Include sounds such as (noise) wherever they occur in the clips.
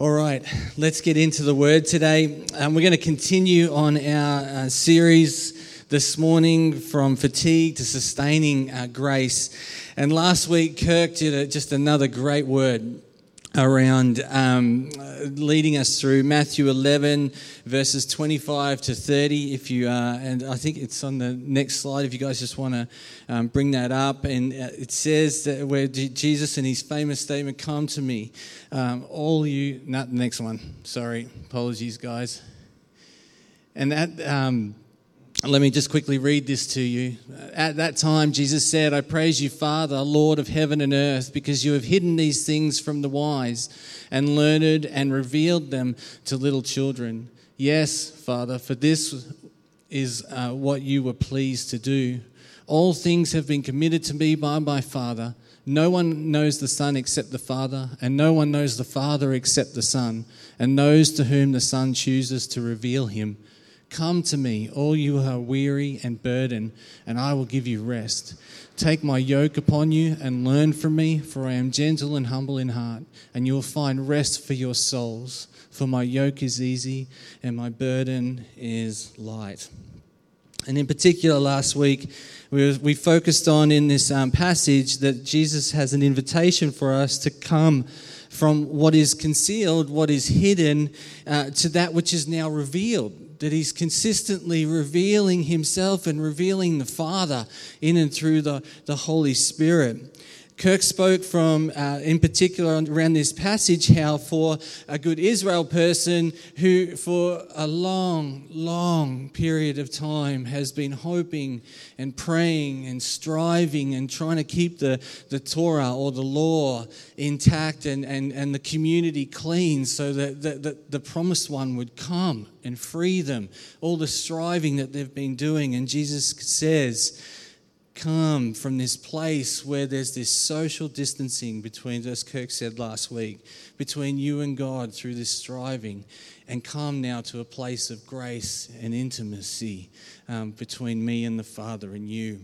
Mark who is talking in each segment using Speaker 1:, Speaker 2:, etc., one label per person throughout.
Speaker 1: All right, let's get into the word today. Um, we're going to continue on our uh, series this morning from fatigue to sustaining uh, grace. And last week, Kirk did a, just another great word around um, leading us through Matthew 11, verses 25 to 30. If you uh, and I think it's on the next slide. If you guys just want to um, bring that up, and uh, it says that where Jesus in his famous statement, "Come to me, um, all you." Not the next one. Sorry, apologies, guys. And that. Let me just quickly read this to you. At that time, Jesus said, I praise you, Father, Lord of heaven and earth, because you have hidden these things from the wise and learned and revealed them to little children. Yes, Father, for this is uh, what you were pleased to do. All things have been committed to me by my Father. No one knows the Son except the Father, and no one knows the Father except the Son, and those to whom the Son chooses to reveal him. Come to me, all you who are weary and burdened, and I will give you rest. Take my yoke upon you and learn from me, for I am gentle and humble in heart, and you will find rest for your souls. For my yoke is easy and my burden is light. And in particular, last week, we, we focused on in this um, passage that Jesus has an invitation for us to come from what is concealed, what is hidden, uh, to that which is now revealed that he's consistently revealing himself and revealing the Father in and through the, the Holy Spirit. Kirk spoke from, uh, in particular, around this passage, how for a good Israel person who, for a long, long period of time, has been hoping and praying and striving and trying to keep the, the Torah or the law intact and, and, and the community clean so that the, the, the promised one would come and free them. All the striving that they've been doing. And Jesus says, come from this place where there's this social distancing between, as Kirk said last week, between you and God through this striving, and come now to a place of grace and intimacy um, between me and the Father and you.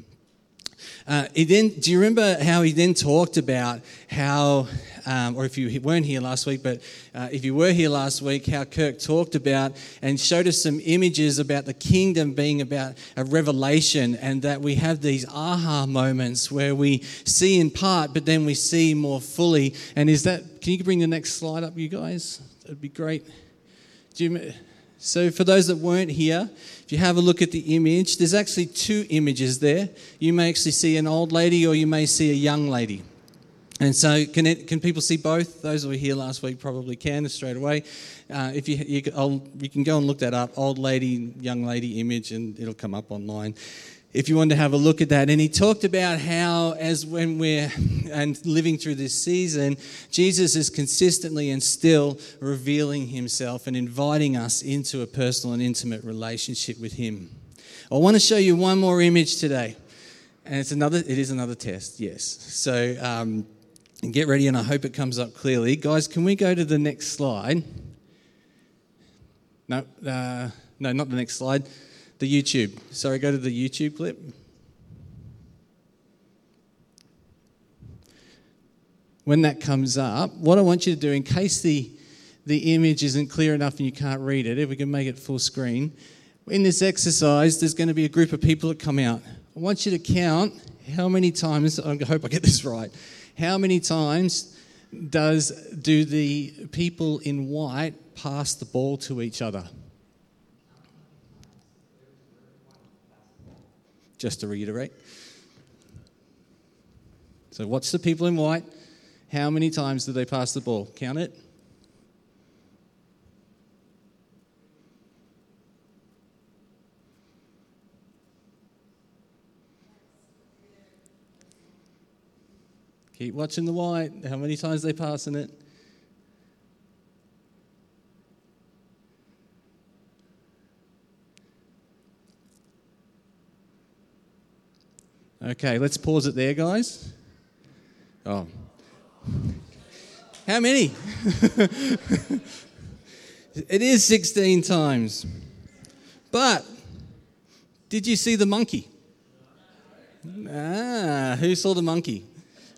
Speaker 1: Uh, then, do you remember how he then talked about how, um, or if you weren't here last week, but uh, if you were here last week, how Kirk talked about and showed us some images about the kingdom being about a revelation and that we have these aha moments where we see in part, but then we see more fully. And is that, can you bring the next slide up, you guys? That'd be great. Do you, so, for those that weren't here, if you have a look at the image, there's actually two images there. You may actually see an old lady or you may see a young lady. And so, can, it, can people see both? Those who were here last week probably can straight away. Uh, if you, you, you can go and look that up, old lady, young lady image, and it'll come up online if you want to have a look at that. And he talked about how, as when we're and living through this season, Jesus is consistently and still revealing himself and inviting us into a personal and intimate relationship with him. I want to show you one more image today. And it's another, it is another test, yes. So um, get ready, and I hope it comes up clearly. Guys, can we go to the next slide? No, uh, no, not the next slide the YouTube. Sorry, go to the YouTube clip. When that comes up, what I want you to do, in case the, the image isn't clear enough and you can't read it, if we can make it full screen, in this exercise, there's going to be a group of people that come out. I want you to count how many times, I hope I get this right, how many times does do the people in white pass the ball to each other? Just to reiterate. So, watch the people in white. How many times do they pass the ball? Count it. Keep watching the white. How many times they passing it? Okay, let's pause it there, guys. Oh. How many? (laughs) it is 16 times. But did you see the monkey? Ah, who saw the monkey?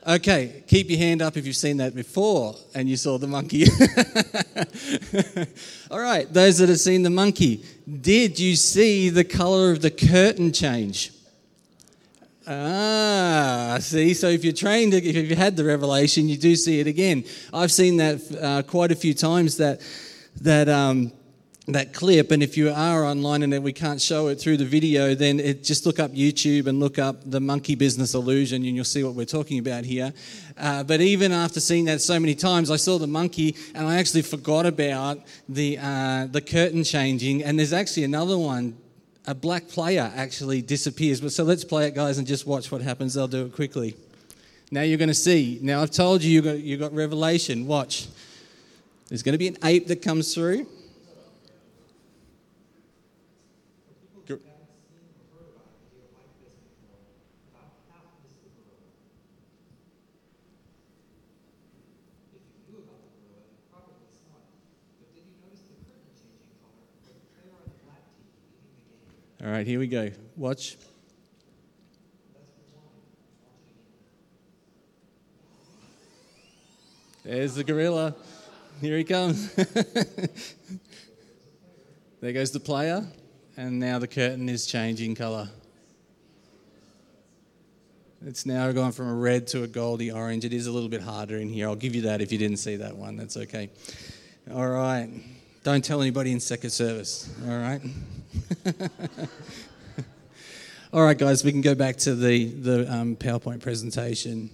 Speaker 1: Okay, keep your hand up if you've seen that before and you saw the monkey. (laughs) All right, those that have seen the monkey, did you see the color of the curtain change? Ah, see, so if you're trained, if you had the revelation, you do see it again. I've seen that uh, quite a few times. That that um, that clip, and if you are online and we can't show it through the video, then it, just look up YouTube and look up the monkey business illusion, and you'll see what we're talking about here. Uh, but even after seeing that so many times, I saw the monkey, and I actually forgot about the uh, the curtain changing. And there's actually another one a black player actually disappears. But so let's play it, guys, and just watch what happens. I'll do it quickly. Now you're going to see. Now I've told you you got you got revelation. Watch. There's going to be an ape that comes through. All right, here we go. Watch. There's the gorilla. Here he comes. (laughs) there goes the player, and now the curtain is changing colour. It's now gone from a red to a goldy orange. It is a little bit harder in here. I'll give you that if you didn't see that one. That's okay. All right. Don't tell anybody in second service. All right. (laughs) All right, guys, we can go back to the, the um, PowerPoint presentation.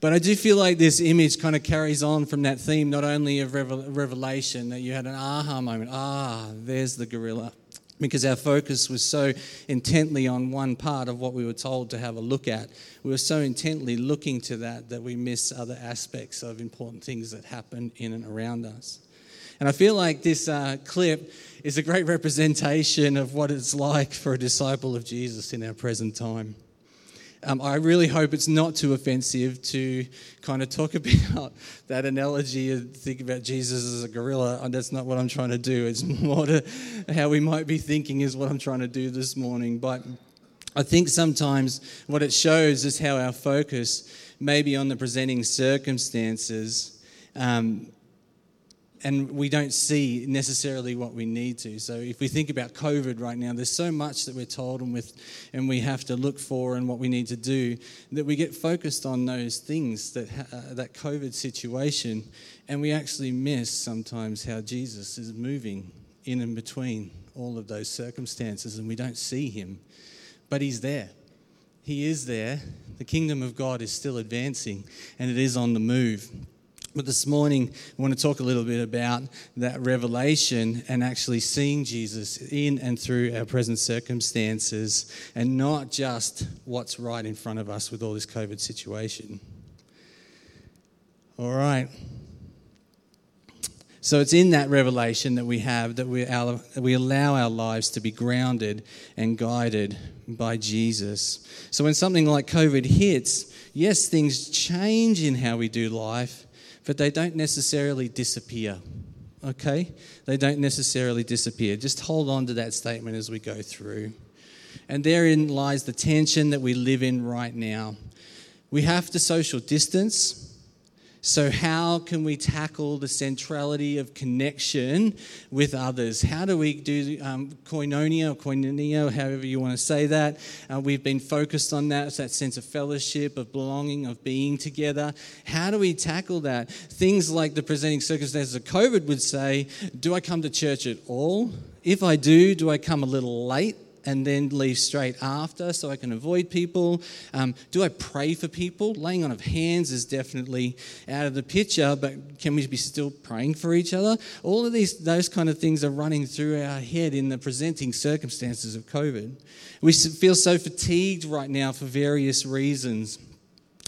Speaker 1: But I do feel like this image kind of carries on from that theme, not only of revelation, that you had an aha moment. Ah, there's the gorilla. Because our focus was so intently on one part of what we were told to have a look at. We were so intently looking to that that we miss other aspects of important things that happen in and around us. And I feel like this uh, clip is a great representation of what it's like for a disciple of Jesus in our present time. Um, I really hope it's not too offensive to kind of talk (laughs) about that analogy and think about Jesus as a gorilla. And that's not what I'm trying to do. It's (laughs) more to how we might be thinking is what I'm trying to do this morning. But I think sometimes what it shows is how our focus may be on the presenting circumstances um, and we don't see necessarily what we need to. So if we think about COVID right now, there's so much that we're told and with and we have to look for and what we need to do that we get focused on those things that uh, that COVID situation, and we actually miss sometimes how Jesus is moving in and between all of those circumstances, and we don't see him, but he's there. He is there. The kingdom of God is still advancing, and it is on the move. But this morning, I want to talk a little bit about that revelation and actually seeing Jesus in and through our present circumstances and not just what's right in front of us with all this COVID situation. All right. So it's in that revelation that we have that we, our, we allow our lives to be grounded and guided by Jesus. So when something like COVID hits, yes, things change in how we do life but they don't necessarily disappear. Okay? They don't necessarily disappear. Just hold on to that statement as we go through. And therein lies the tension that we live in right now. We have to social distance so, how can we tackle the centrality of connection with others? How do we do um, koinonia or koinonia, however you want to say that? Uh, we've been focused on that, that sense of fellowship, of belonging, of being together. How do we tackle that? Things like the presenting circumstances of COVID would say Do I come to church at all? If I do, do I come a little late? And then leave straight after so I can avoid people? Um, do I pray for people? Laying on of hands is definitely out of the picture, but can we be still praying for each other? All of these, those kind of things are running through our head in the presenting circumstances of COVID. We feel so fatigued right now for various reasons.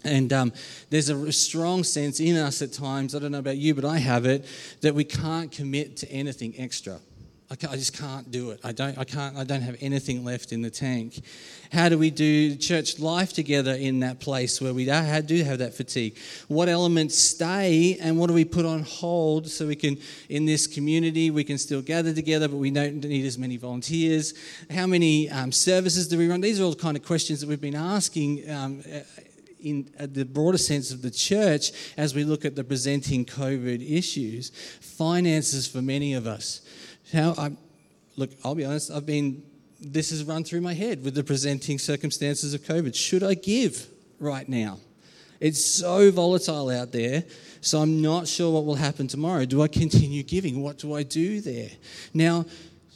Speaker 1: And um, there's a strong sense in us at times, I don't know about you, but I have it, that we can't commit to anything extra. I, I just can't do it. I don't, I, can't, I don't have anything left in the tank. How do we do church life together in that place where we do have that fatigue? What elements stay and what do we put on hold so we can, in this community, we can still gather together, but we don't need as many volunteers? How many um, services do we run? These are all the kind of questions that we've been asking um, in the broader sense of the church as we look at the presenting COVID issues. Finances for many of us How I look, I'll be honest, I've been this has run through my head with the presenting circumstances of COVID. Should I give right now? It's so volatile out there, so I'm not sure what will happen tomorrow. Do I continue giving? What do I do there? Now,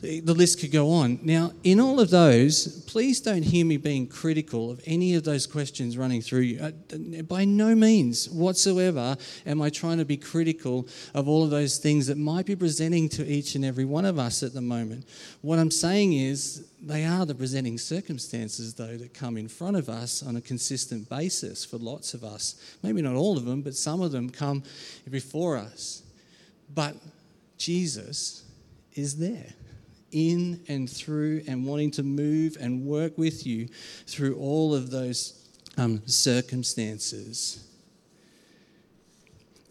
Speaker 1: the list could go on. Now, in all of those, please don't hear me being critical of any of those questions running through you. Uh, by no means whatsoever am I trying to be critical of all of those things that might be presenting to each and every one of us at the moment. What I'm saying is, they are the presenting circumstances, though, that come in front of us on a consistent basis for lots of us. Maybe not all of them, but some of them come before us. But Jesus is there in and through and wanting to move and work with you through all of those um, circumstances.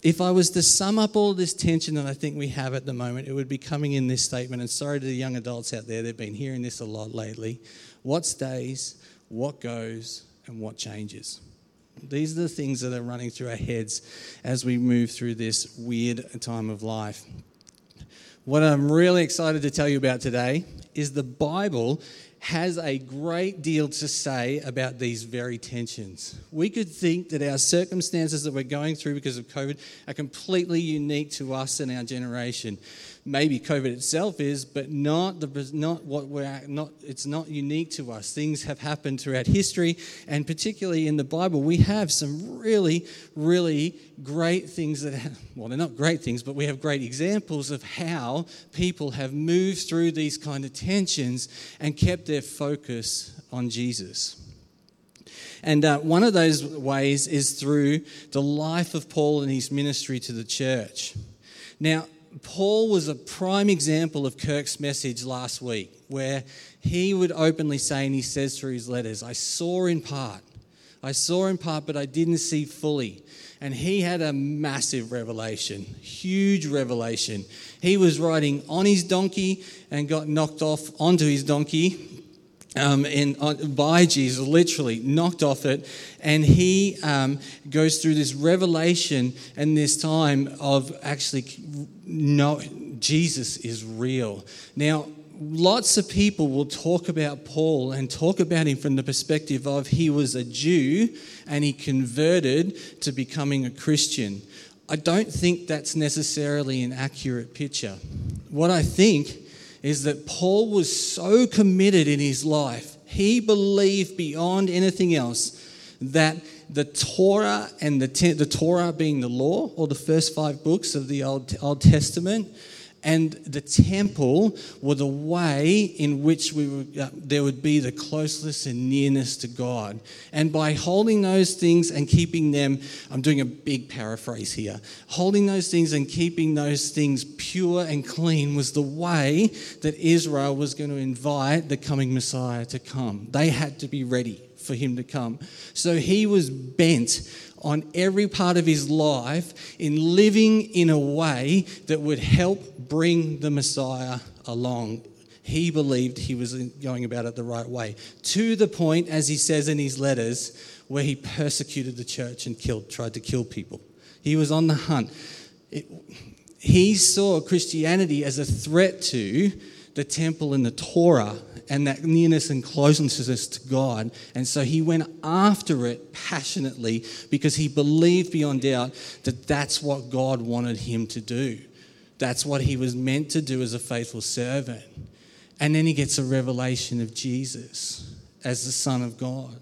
Speaker 1: If I was to sum up all this tension that I think we have at the moment, it would be coming in this statement. And sorry to the young adults out there, they've been hearing this a lot lately. What stays, what goes, and what changes? These are the things that are running through our heads as we move through this weird time of life. What I'm really excited to tell you about today is the Bible has a great deal to say about these very tensions. We could think that our circumstances that we're going through because of COVID are completely unique to us and our generation maybe COVID itself is, but not the not what we're not. It's not unique to us. Things have happened throughout history, and particularly in the Bible, we have some really, really great things that. Well, they're not great things, but we have great examples of how people have moved through these kind of tensions and kept their focus on Jesus. And uh, one of those ways is through the life of Paul and his ministry to the church. Now, Paul was a prime example of Kirk's message last week, where he would openly say, and he says through his letters, I saw in part. I saw in part, but I didn't see fully. And he had a massive revelation, huge revelation. He was riding on his donkey and got knocked off onto his donkey um, and uh, by Jesus, literally knocked off it, and he um, goes through this revelation and this time of actually no, Jesus is real. Now, lots of people will talk about Paul and talk about him from the perspective of he was a Jew and he converted to becoming a Christian. I don't think that's necessarily an accurate picture. What I think is that Paul was so committed in his life, he believed beyond anything else that the Torah and the, the Torah being the law, or the first five books of the Old, Old Testament, and the temple were the way in which we uh, there would be the closeness and nearness to God. And by holding those things and keeping them, I'm doing a big paraphrase here, holding those things and keeping those things pure and clean was the way that Israel was going to invite the coming Messiah to come. They had to be ready for him to come. So he was bent on every part of his life in living in a way that would help bring the Messiah along. He believed he was going about it the right way, to the point, as he says in his letters, where he persecuted the church and killed, tried to kill people. He was on the hunt. It, he saw Christianity as a threat to the temple and the Torah and that nearness and closeness to God. And so he went after it passionately because he believed beyond doubt that that's what God wanted him to do. That's what he was meant to do as a faithful servant. And then he gets a revelation of Jesus as the Son of God,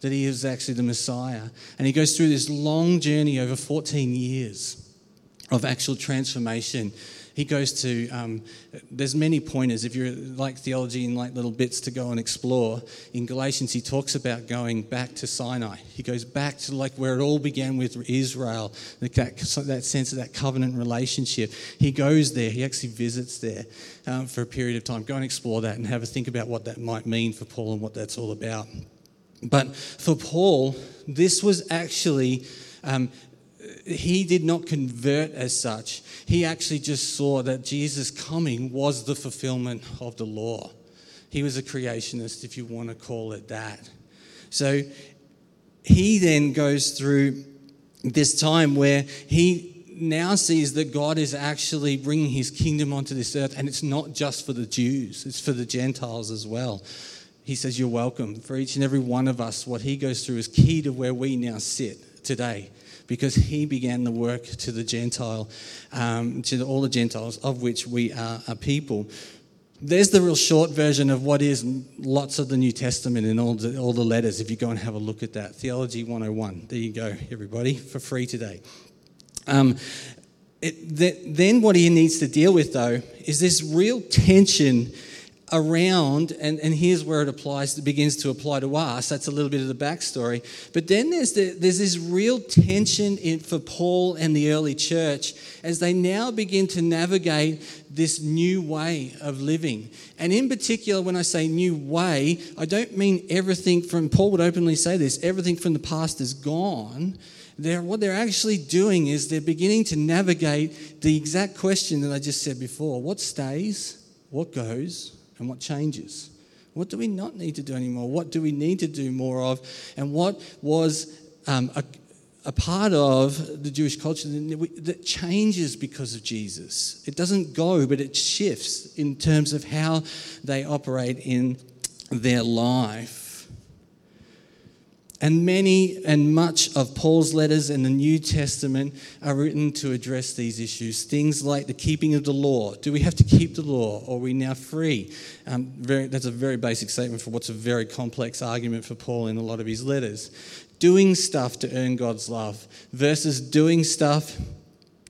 Speaker 1: that he is actually the Messiah. And he goes through this long journey over 14 years of actual transformation he goes to um, there's many pointers. If you like theology and like little bits to go and explore in galatians he talks about going back to sinai. He goes back to like where it all began with israel that, that sense of that covenant relationship. He goes there. He actually visits there um, for a period of time. Go and explore that and have a think about what that might mean for paul and what that's all about. But for paul this was actually um, he did not convert as such. He actually just saw that Jesus coming was the fulfillment of the law. He was a creationist, if you want to call it that. So he then goes through this time where he now sees that God is actually bringing his kingdom onto this earth, and it's not just for the Jews, it's for the Gentiles as well. He says, You're welcome. For each and every one of us, what he goes through is key to where we now sit today because he began the work to the Gentile, um, to all the Gentiles, of which we are a people. There's the real short version of what is lots of the New Testament in all the, all the letters, if you go and have a look at that. Theology 101. There you go, everybody, for free today. Um, it, then, what he needs to deal with, though, is this real tension around, and, and here's where it applies, it begins to apply to us. That's a little bit of the backstory. But then there's, the, there's this real tension in, for Paul and the early church as they now begin to navigate this new way of living. And in particular, when I say new way, I don't mean everything from, Paul would openly say this, everything from the past is gone. They're, what they're actually doing is they're beginning to navigate the exact question that I just said before what stays, what goes, and what changes? What do we not need to do anymore? What do we need to do more of? And what was um, a, a, part of the Jewish culture that changes because of Jesus? It doesn't go, but it shifts in terms of how they operate in their life. And many and much of Paul's letters in the New Testament are written to address these issues. Things like the keeping of the law. Do we have to keep the law or are we now free? Um, very, that's a very basic statement for what's a very complex argument for Paul in a lot of his letters. Doing stuff to earn God's love versus doing stuff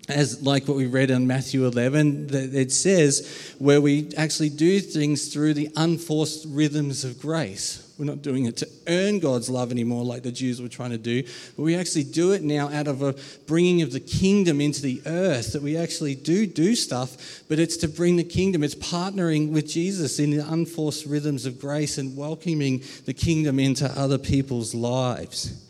Speaker 1: as like what we read in Matthew 11, that it says where we actually do things through the unforced rhythms of grace. We're not doing it to earn God's love anymore, like the Jews were trying to do, but we actually do it now out of a bringing of the kingdom into the earth. That we actually do do stuff, but it's to bring the kingdom. It's partnering with Jesus in the unforced rhythms of grace and welcoming the kingdom into other people's lives.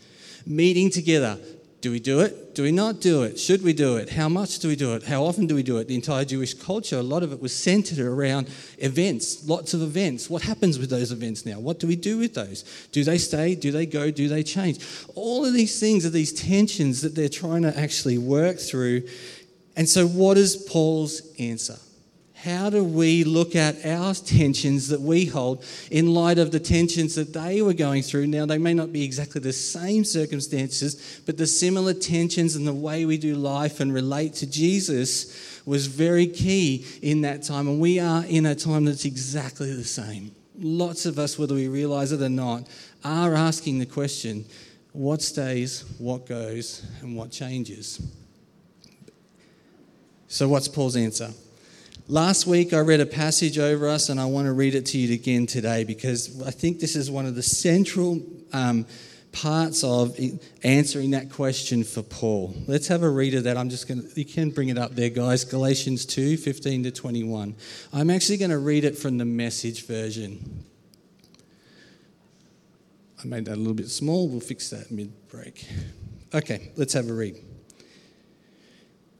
Speaker 1: Meeting together, do we do it? Do we not do it? Should we do it? How much do we do it? How often do we do it? The entire Jewish culture, a lot of it was centered around events, lots of events. What happens with those events now? What do we do with those? Do they stay? Do they go? Do they change? All of these things are these tensions that they're trying to actually work through. And so, what is Paul's answer? How do we look at our tensions that we hold in light of the tensions that they were going through? Now, they may not be exactly the same circumstances, but the similar tensions and the way we do life and relate to Jesus was very key in that time. And we are in a time that's exactly the same. Lots of us, whether we realize it or not, are asking the question what stays, what goes, and what changes? So, what's Paul's answer? Last week, I read a passage over us, and I want to read it to you again today because I think this is one of the central um, parts of answering that question for Paul. Let's have a read of that. I'm just going to, you can bring it up there, guys. Galatians 2 15 to 21. I'm actually going to read it from the message version. I made that a little bit small. We'll fix that mid break. Okay, let's have a read.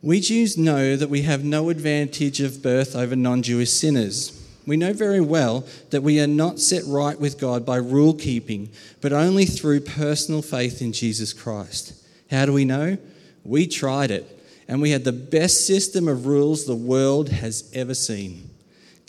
Speaker 1: We Jews know that we have no advantage of birth over non Jewish sinners. We know very well that we are not set right with God by rule keeping, but only through personal faith in Jesus Christ. How do we know? We tried it, and we had the best system of rules the world has ever seen.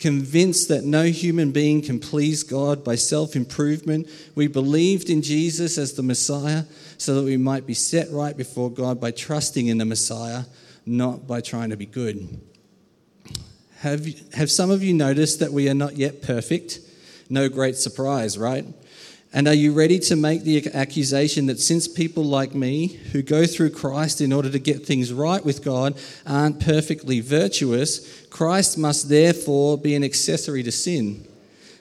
Speaker 1: Convinced that no human being can please God by self improvement, we believed in Jesus as the Messiah so that we might be set right before God by trusting in the Messiah not by trying to be good. Have, have some of you noticed that we are not yet perfect? No great surprise, right? And are you ready to make the accusation that since people like me, who go through Christ in order to get things right with God, aren't perfectly virtuous, Christ must therefore be an accessory to sin?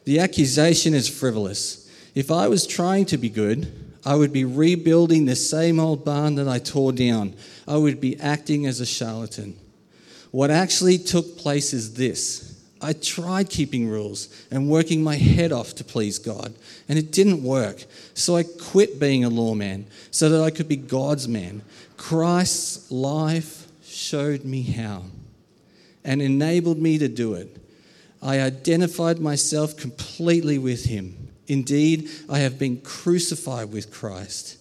Speaker 1: The accusation is frivolous. If I was trying to be good, I would be rebuilding the same old barn that I tore down. I would be acting as a charlatan. What actually took place is this I tried keeping rules and working my head off to please God, and it didn't work. So I quit being a lawman so that I could be God's man. Christ's life showed me how and enabled me to do it. I identified myself completely with Him. Indeed, I have been crucified with Christ.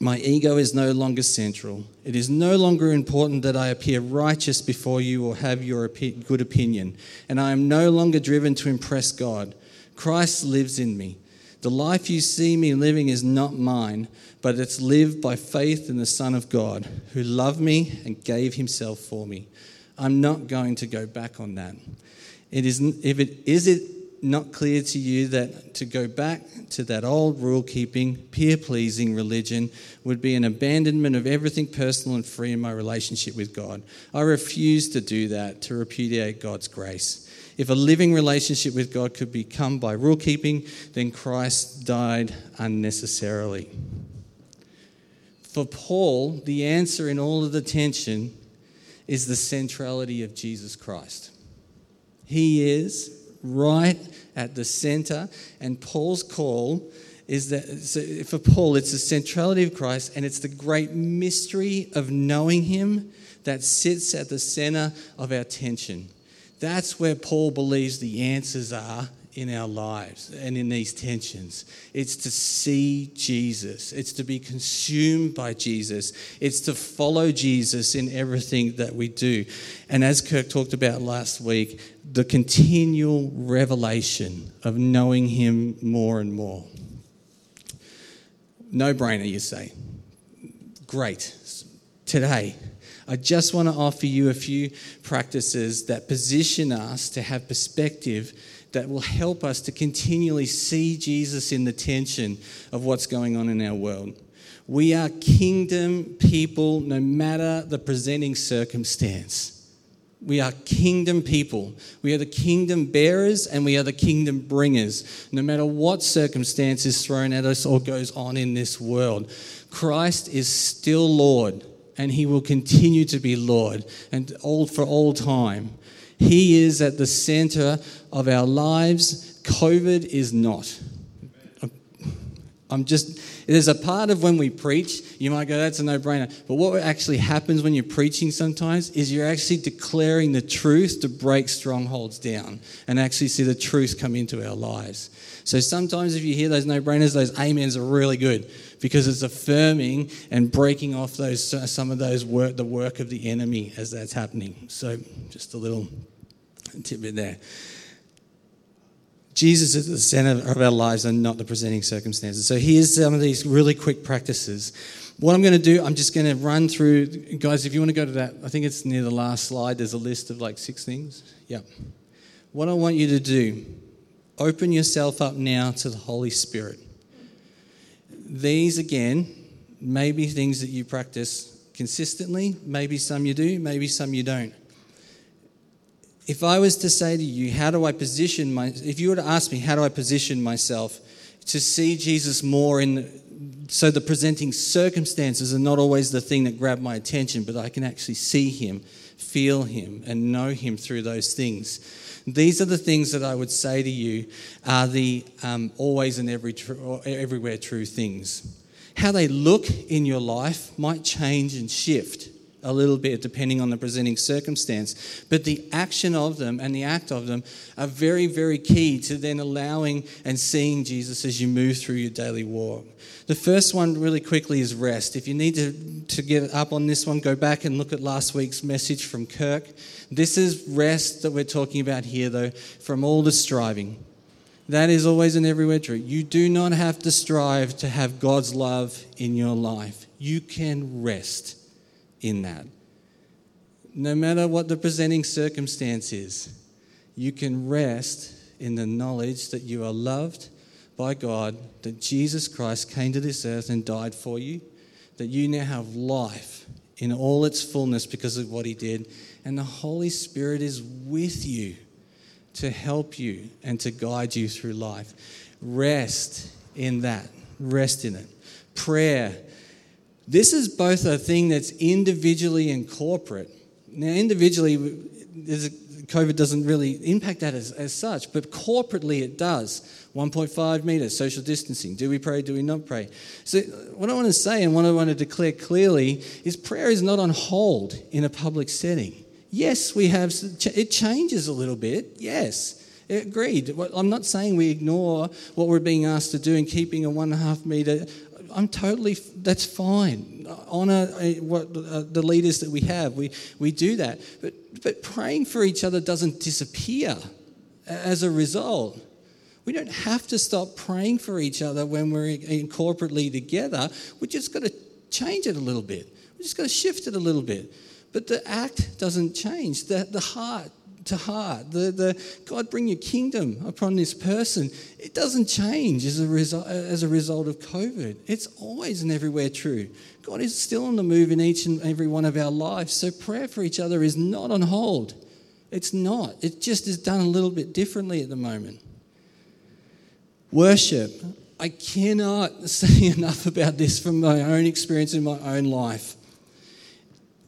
Speaker 1: My ego is no longer central. It is no longer important that I appear righteous before you or have your good opinion. And I am no longer driven to impress God. Christ lives in me. The life you see me living is not mine, but it's lived by faith in the Son of God, who loved me and gave himself for me. I'm not going to go back on that. It is, if it, is it not clear to you that to go back to that old rule keeping, peer pleasing religion would be an abandonment of everything personal and free in my relationship with God? I refuse to do that, to repudiate God's grace. If a living relationship with God could be come by rule keeping, then Christ died unnecessarily. For Paul, the answer in all of the tension is the centrality of Jesus Christ. He is right at the center, and Paul's call is that so for Paul, it's the centrality of Christ and it's the great mystery of knowing Him that sits at the center of our tension. That's where Paul believes the answers are in our lives and in these tensions. It's to see Jesus, it's to be consumed by Jesus, it's to follow Jesus in everything that we do. And as Kirk talked about last week, the continual revelation of knowing Him more and more. No brainer, you say. Great. Today, I just want to offer you a few practices that position us to have perspective that will help us to continually see Jesus in the tension of what's going on in our world. We are kingdom people no matter the presenting circumstance. We are kingdom people. We are the kingdom bearers and we are the kingdom bringers, no matter what circumstance is thrown at us or goes on in this world. Christ is still Lord and he will continue to be Lord and all for all time. He is at the center of our lives. COVID is not. I'm just, there's a part of when we preach, you might go, that's a no brainer. But what actually happens when you're preaching sometimes is you're actually declaring the truth to break strongholds down and actually see the truth come into our lives. So sometimes if you hear those no brainers, those amens are really good because it's affirming and breaking off those some of those work the work of the enemy as that's happening. So just a little (laughs) tidbit there. Jesus is the center of our lives and not the presenting circumstances. So here's some of these really quick practices. What I'm going to do, I'm just going to run through, guys. If you want to go to that, I think it's near the last slide. There's a list of like six things. Yep. What I want you to do, open yourself up now to the Holy Spirit these again may be things that you practice consistently. Maybe some you do, maybe some you don't. If I was to say to you, how do I position my, if you were to ask me, how do I position myself to see Jesus more in, so the presenting circumstances are not always the thing that grab my attention, but I can actually see him, feel him, and know him through those things. These are the things that I would say to you are the um, always and every tr- everywhere true things. How they look in your life might change and shift a little bit depending on the presenting circumstance. But the action of them and the act of them are very, very key to then allowing and seeing Jesus as you move through your daily walk. The first one, really quickly, is rest. If you need to, to get up on this one, go back and look at last week's message from Kirk. This is rest that we're talking about here, though, from all the striving. That is always and everywhere true. You do not have to strive to have God's love in your life. You can rest in that. No matter what the presenting circumstance is, you can rest in the knowledge that you are loved by God, that Jesus Christ came to this earth and died for you, that you now have life in all its fullness because of what he did, and the Holy Spirit is with you to help you and to guide you through life. Rest in that, rest in it. Prayer this is both a thing that's individually and corporate. Now, individually, COVID doesn't really impact that as, as such, but corporately it does. 1.5 meters, social distancing. Do we pray? Do we not pray? So, uh, what I want to say and what I want to declare clearly is prayer is not on hold in a public setting. Yes, we have, it changes a little bit, yes. Agreed. I'm not saying we ignore what we're being asked to do in keeping a one and a half meter I'm totally, that's fine. Honor uh, what uh, the leaders that we have. We, we do that. But, but praying for each other doesn't disappear as a result. We don't have to stop praying for each other when we're in corporately together. We just got to change it a little bit. We just got to shift it a little bit. But the act doesn't change. The, the heart to heart. The, the God bring your kingdom upon this person. It doesn't change as a result as a result of COVID. It's always and everywhere true. God is still on the move in each and every one of our lives. So prayer for each other is not on hold. It's not. It just is done a little bit differently at the moment. Worship. I cannot (laughs) say enough about this from my own experience in my own life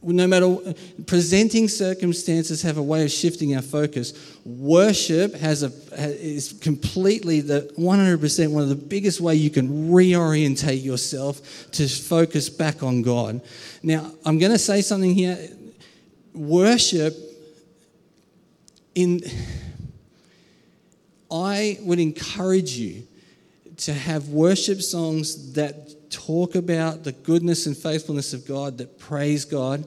Speaker 1: no matter presenting circumstances have a way of shifting our focus. Worship has a is completely the 100% one of the biggest way you can reorientate yourself to focus back on god. Now i'm going to say something here. Worship in i would encourage you to have worship songs that talk about the goodness and faithfulness of God, that praise God,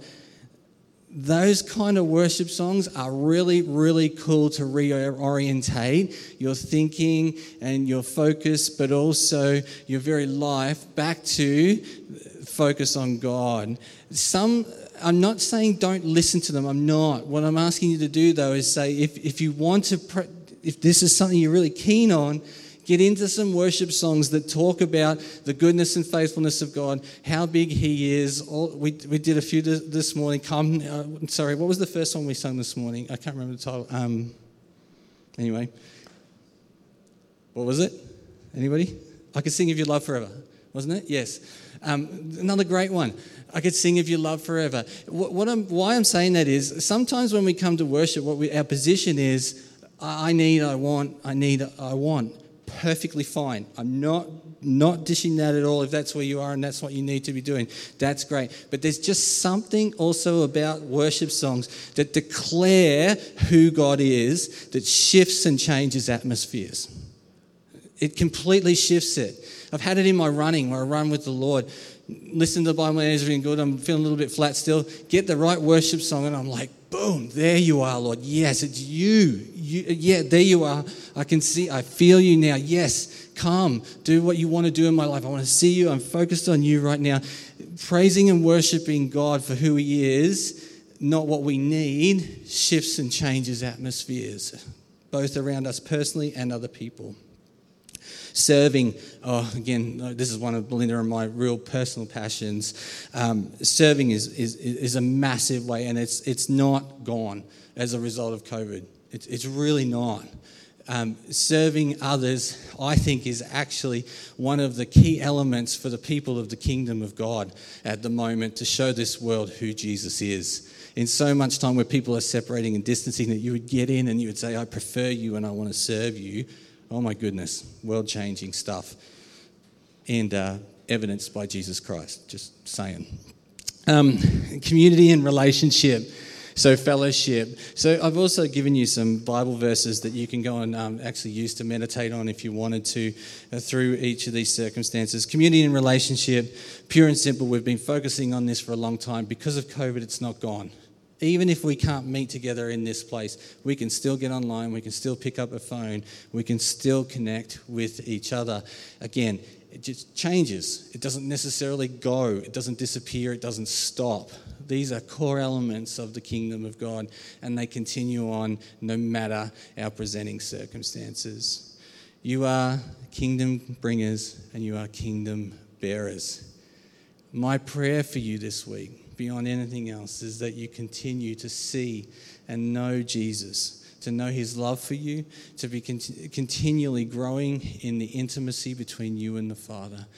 Speaker 1: those kind of worship songs are really, really cool to reorientate your thinking and your focus, but also your very life back to focus on God. Some, I'm not saying don't listen to them, I'm not. What I'm asking you to do though is say if, if you want to, if this is something you're really keen on, Get into some worship songs that talk about the goodness and faithfulness of God, how big He is. All, we, we did a few this morning. Come, uh, sorry, what was the first song we sung this morning? I can't remember the title. Um, anyway, what was it? Anybody? I could sing of your love forever, wasn't it? Yes. Um, another great one. I could sing of your love forever. What, what I'm, why I'm saying that is sometimes when we come to worship, what we, our position is, I need, I want, I need, I want perfectly fine. I'm not not dishing that at all if that's where you are and that's what you need to be doing. That's great. But there's just something also about worship songs that declare who God is that shifts and changes atmospheres. It completely shifts it. I've had it in my running where I run with the Lord. Listen to the Bible when it's really good. I'm feeling a little bit flat still. Get the right worship song, and I'm like, boom, there you are, Lord. Yes, it's you. You. Yeah, there you are. I can see, I feel you now. Yes, come, do what you want to do in my life. I want to see you. I'm focused on you right now. Praising and worshiping God for who He is, not what we need, shifts and changes atmospheres, both around us personally and other people. Serving, oh, again, this is one of Belinda and my real personal passions. Um, serving is, is, is a massive way, and it's, it's not gone as a result of COVID. It's, it's really not. Um, serving others, I think, is actually one of the key elements for the people of the kingdom of God at the moment to show this world who Jesus is. In so much time where people are separating and distancing, that you would get in and you would say, I prefer you and I want to serve you Oh my goodness, world changing stuff. And uh, evidenced by Jesus Christ, just saying. Um, community and relationship. So, fellowship. So, I've also given you some Bible verses that you can go and um, actually use to meditate on if you wanted to uh, through each of these circumstances. Community and relationship, pure and simple. We've been focusing on this for a long time. Because of COVID, it's not gone. Even if we can't meet together in this place, we can still get online, we can still pick up a phone, we can still connect with each other. Again, it just changes. It doesn't necessarily go, it doesn't disappear, it doesn't stop. These are core elements of the kingdom of God, and they continue on no matter our presenting circumstances. You are kingdom bringers and you are kingdom bearers. My prayer for you this week beyond anything else is that you continue to see and know Jesus, to know his love for you, to be continually growing in the intimacy between you and the Father.